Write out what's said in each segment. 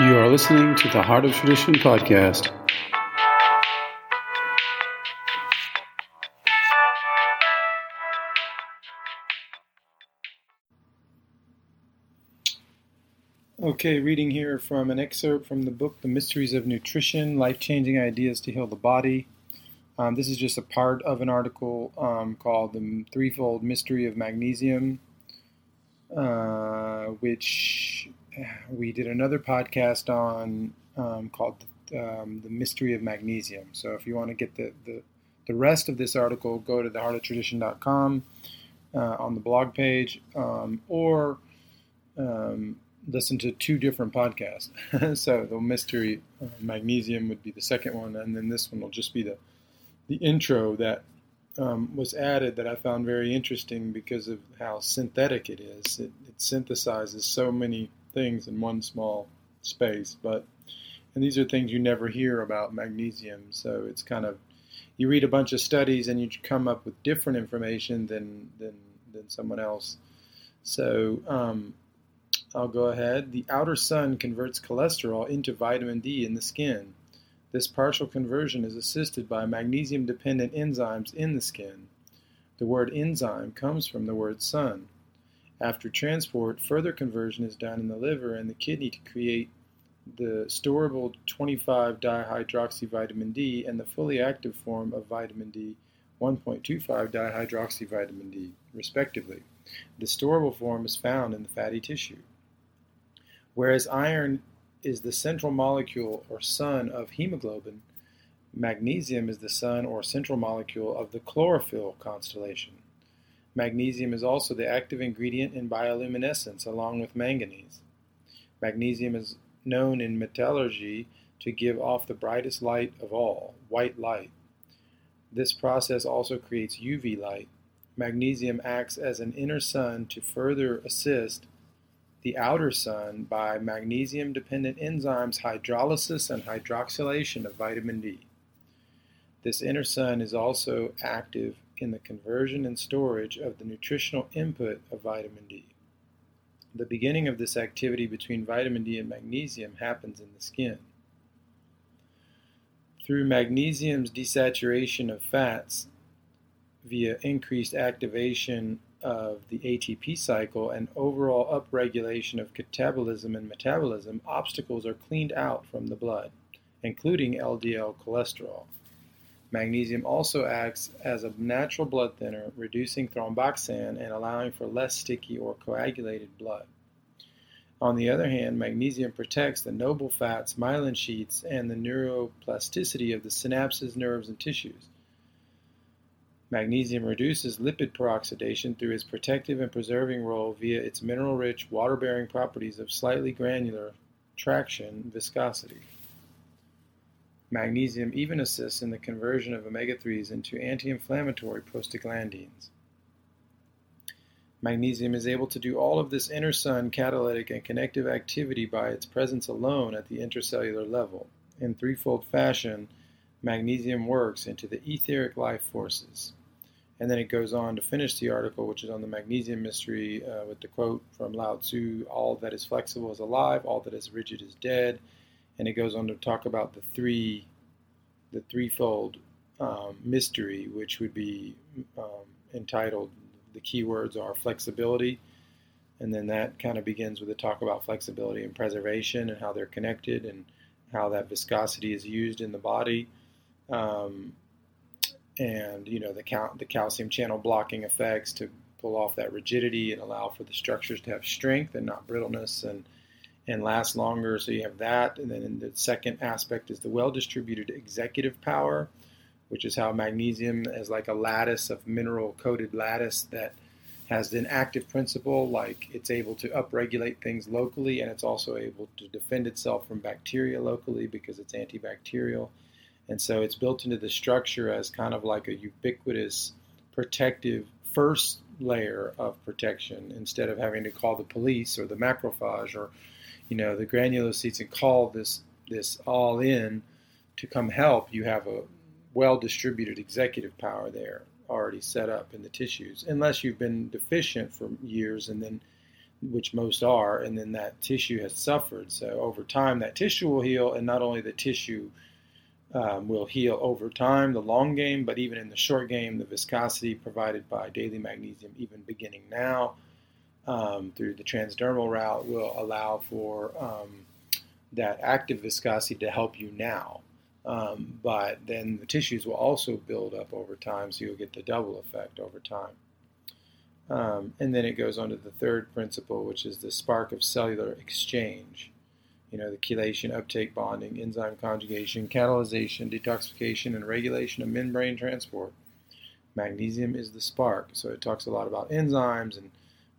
You are listening to the Heart of Tradition podcast. Okay, reading here from an excerpt from the book The Mysteries of Nutrition Life Changing Ideas to Heal the Body. Um, this is just a part of an article um, called The Threefold Mystery of Magnesium, uh, which we did another podcast on um, called um, The Mystery of Magnesium. So if you want to get the, the, the rest of this article, go to theheartoftradition.com uh, on the blog page um, or um, listen to two different podcasts. so the Mystery uh, Magnesium would be the second one, and then this one will just be the, the intro that um, was added that I found very interesting because of how synthetic it is. It, it synthesizes so many things in one small space. But and these are things you never hear about magnesium. So it's kind of you read a bunch of studies and you come up with different information than than than someone else. So um, I'll go ahead. The outer sun converts cholesterol into vitamin D in the skin. This partial conversion is assisted by magnesium dependent enzymes in the skin. The word enzyme comes from the word sun. After transport, further conversion is done in the liver and the kidney to create the storable 25-dihydroxyvitamin D and the fully active form of vitamin D, 1.25-dihydroxyvitamin D, respectively. The storable form is found in the fatty tissue. Whereas iron is the central molecule or sun of hemoglobin, magnesium is the sun or central molecule of the chlorophyll constellation. Magnesium is also the active ingredient in bioluminescence along with manganese. Magnesium is known in metallurgy to give off the brightest light of all, white light. This process also creates UV light. Magnesium acts as an inner sun to further assist the outer sun by magnesium dependent enzymes hydrolysis and hydroxylation of vitamin D. This inner sun is also active in the conversion and storage of the nutritional input of vitamin D. The beginning of this activity between vitamin D and magnesium happens in the skin. Through magnesium's desaturation of fats via increased activation of the ATP cycle and overall upregulation of catabolism and metabolism, obstacles are cleaned out from the blood, including LDL cholesterol. Magnesium also acts as a natural blood thinner, reducing thromboxane and allowing for less sticky or coagulated blood. On the other hand, magnesium protects the noble fats, myelin sheaths, and the neuroplasticity of the synapses, nerves, and tissues. Magnesium reduces lipid peroxidation through its protective and preserving role via its mineral rich, water bearing properties of slightly granular traction viscosity. Magnesium even assists in the conversion of omega 3s into anti inflammatory prostaglandins. Magnesium is able to do all of this inner sun catalytic and connective activity by its presence alone at the intracellular level. In threefold fashion, magnesium works into the etheric life forces. And then it goes on to finish the article, which is on the magnesium mystery, uh, with the quote from Lao Tzu All that is flexible is alive, all that is rigid is dead and it goes on to talk about the three, the threefold um, mystery, which would be um, entitled. The key words are flexibility, and then that kind of begins with a talk about flexibility and preservation and how they're connected and how that viscosity is used in the body. Um, and you know the, cal- the calcium channel blocking effects to pull off that rigidity and allow for the structures to have strength and not brittleness and and last longer. So you have that. And then the second aspect is the well distributed executive power, which is how magnesium is like a lattice of mineral coated lattice that has an active principle, like it's able to upregulate things locally and it's also able to defend itself from bacteria locally because it's antibacterial. And so it's built into the structure as kind of like a ubiquitous protective first layer of protection instead of having to call the police or the macrophage or you know, the granulocytes and call this this all in to come help, you have a well distributed executive power there already set up in the tissues, unless you've been deficient for years and then which most are, and then that tissue has suffered. So over time, that tissue will heal, and not only the tissue um, will heal over time, the long game, but even in the short game, the viscosity provided by daily magnesium, even beginning now um, through the transdermal route, will allow for um, that active viscosity to help you now. Um, but then the tissues will also build up over time, so you'll get the double effect over time. Um, and then it goes on to the third principle, which is the spark of cellular exchange. You know, the chelation, uptake, bonding, enzyme conjugation, catalyzation, detoxification, and regulation of membrane transport. Magnesium is the spark. So it talks a lot about enzymes and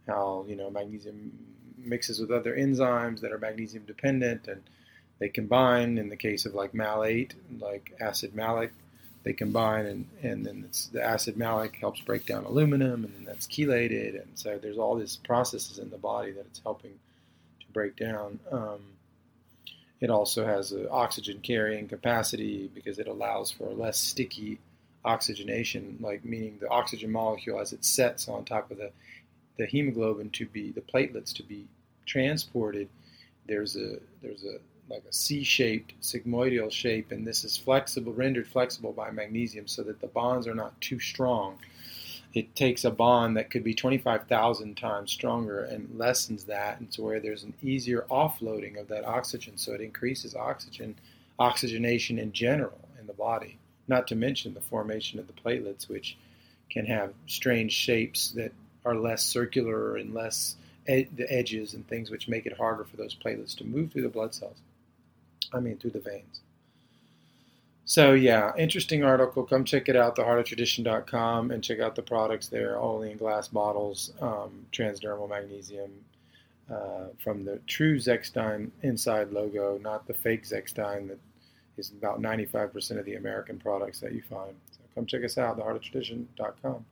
how, you know, magnesium mixes with other enzymes that are magnesium dependent and they combine. In the case of like malate, like acid malic, they combine and, and then the acid malic helps break down aluminum and then that's chelated. And so there's all these processes in the body that it's helping to break down. Um, it also has an oxygen carrying capacity because it allows for less sticky oxygenation like meaning the oxygen molecule as it sets on top of the the hemoglobin to be the platelets to be transported there's a there's a like a C-shaped sigmoidal shape, and this is flexible, rendered flexible by magnesium, so that the bonds are not too strong. It takes a bond that could be 25,000 times stronger and lessens that, and so where there's an easier offloading of that oxygen, so it increases oxygen oxygenation in general in the body. Not to mention the formation of the platelets, which can have strange shapes that are less circular and less ed- the edges and things which make it harder for those platelets to move through the blood cells. I mean, through the veins. So, yeah, interesting article. Come check it out, theheartoftradition.com, and check out the products there, only in glass bottles, um, transdermal magnesium uh, from the true Zechstein inside logo, not the fake Zechstein that is about 95% of the American products that you find. So, come check us out, theheartoftradition.com.